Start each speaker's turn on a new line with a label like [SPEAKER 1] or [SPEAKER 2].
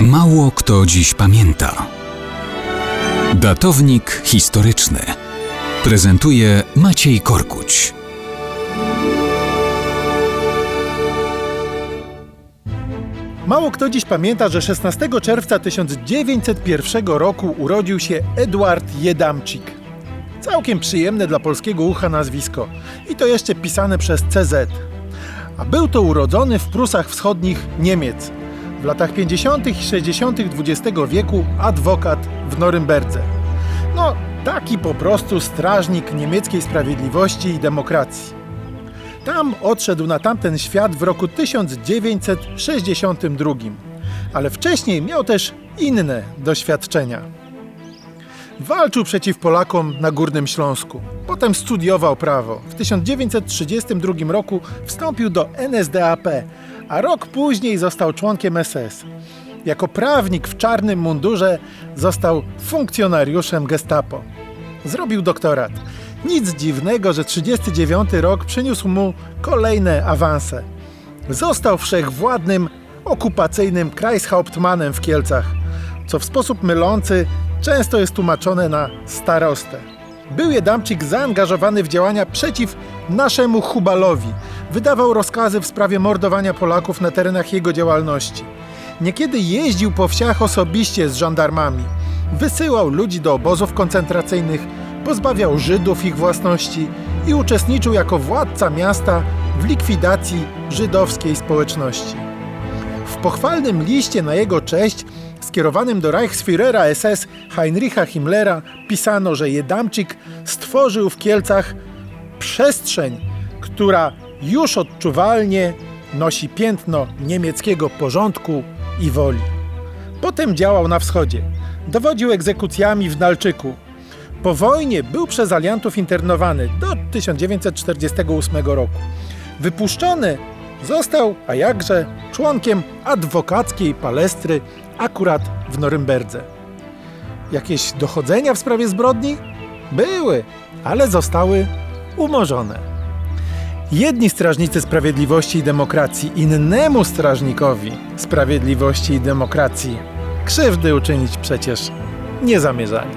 [SPEAKER 1] Mało kto dziś pamięta. Datownik historyczny prezentuje Maciej Korkuć.
[SPEAKER 2] Mało kto dziś pamięta, że 16 czerwca 1901 roku urodził się Eduard Jedamczyk. Całkiem przyjemne dla polskiego ucha nazwisko. I to jeszcze pisane przez CZ. A był to urodzony w Prusach Wschodnich Niemiec. Latach 50. i 60. XX wieku adwokat w Norymberdze. No, taki po prostu strażnik niemieckiej sprawiedliwości i demokracji. Tam odszedł na tamten świat w roku 1962, ale wcześniej miał też inne doświadczenia. Walczył przeciw Polakom na Górnym Śląsku. Potem studiował prawo. W 1932 roku wstąpił do NSDAP, a rok później został członkiem SS. Jako prawnik w czarnym mundurze został funkcjonariuszem Gestapo. Zrobił doktorat. Nic dziwnego, że 39 rok przyniósł mu kolejne awanse. Został wszechwładnym, okupacyjnym Kreishauptmannem w Kielcach, co w sposób mylący często jest tłumaczone na starostę. Był Jedamczyk zaangażowany w działania przeciw naszemu Hubalowi. Wydawał rozkazy w sprawie mordowania Polaków na terenach jego działalności. Niekiedy jeździł po wsiach osobiście z żandarmami. Wysyłał ludzi do obozów koncentracyjnych, pozbawiał Żydów ich własności i uczestniczył jako władca miasta w likwidacji żydowskiej społeczności. W pochwalnym liście na jego cześć skierowanym do Reichsführera SS Heinricha Himmlera pisano, że Jedamczyk stworzył w Kielcach przestrzeń, która już odczuwalnie nosi piętno niemieckiego porządku i woli. Potem działał na wschodzie. Dowodził egzekucjami w Nalczyku. Po wojnie był przez aliantów internowany do 1948 roku. Wypuszczony został, a jakże, członkiem adwokackiej palestry akurat w Norymberdze. Jakieś dochodzenia w sprawie zbrodni? Były, ale zostały umorzone. Jedni strażnicy sprawiedliwości i demokracji innemu strażnikowi sprawiedliwości i demokracji krzywdy uczynić przecież nie zamierzali.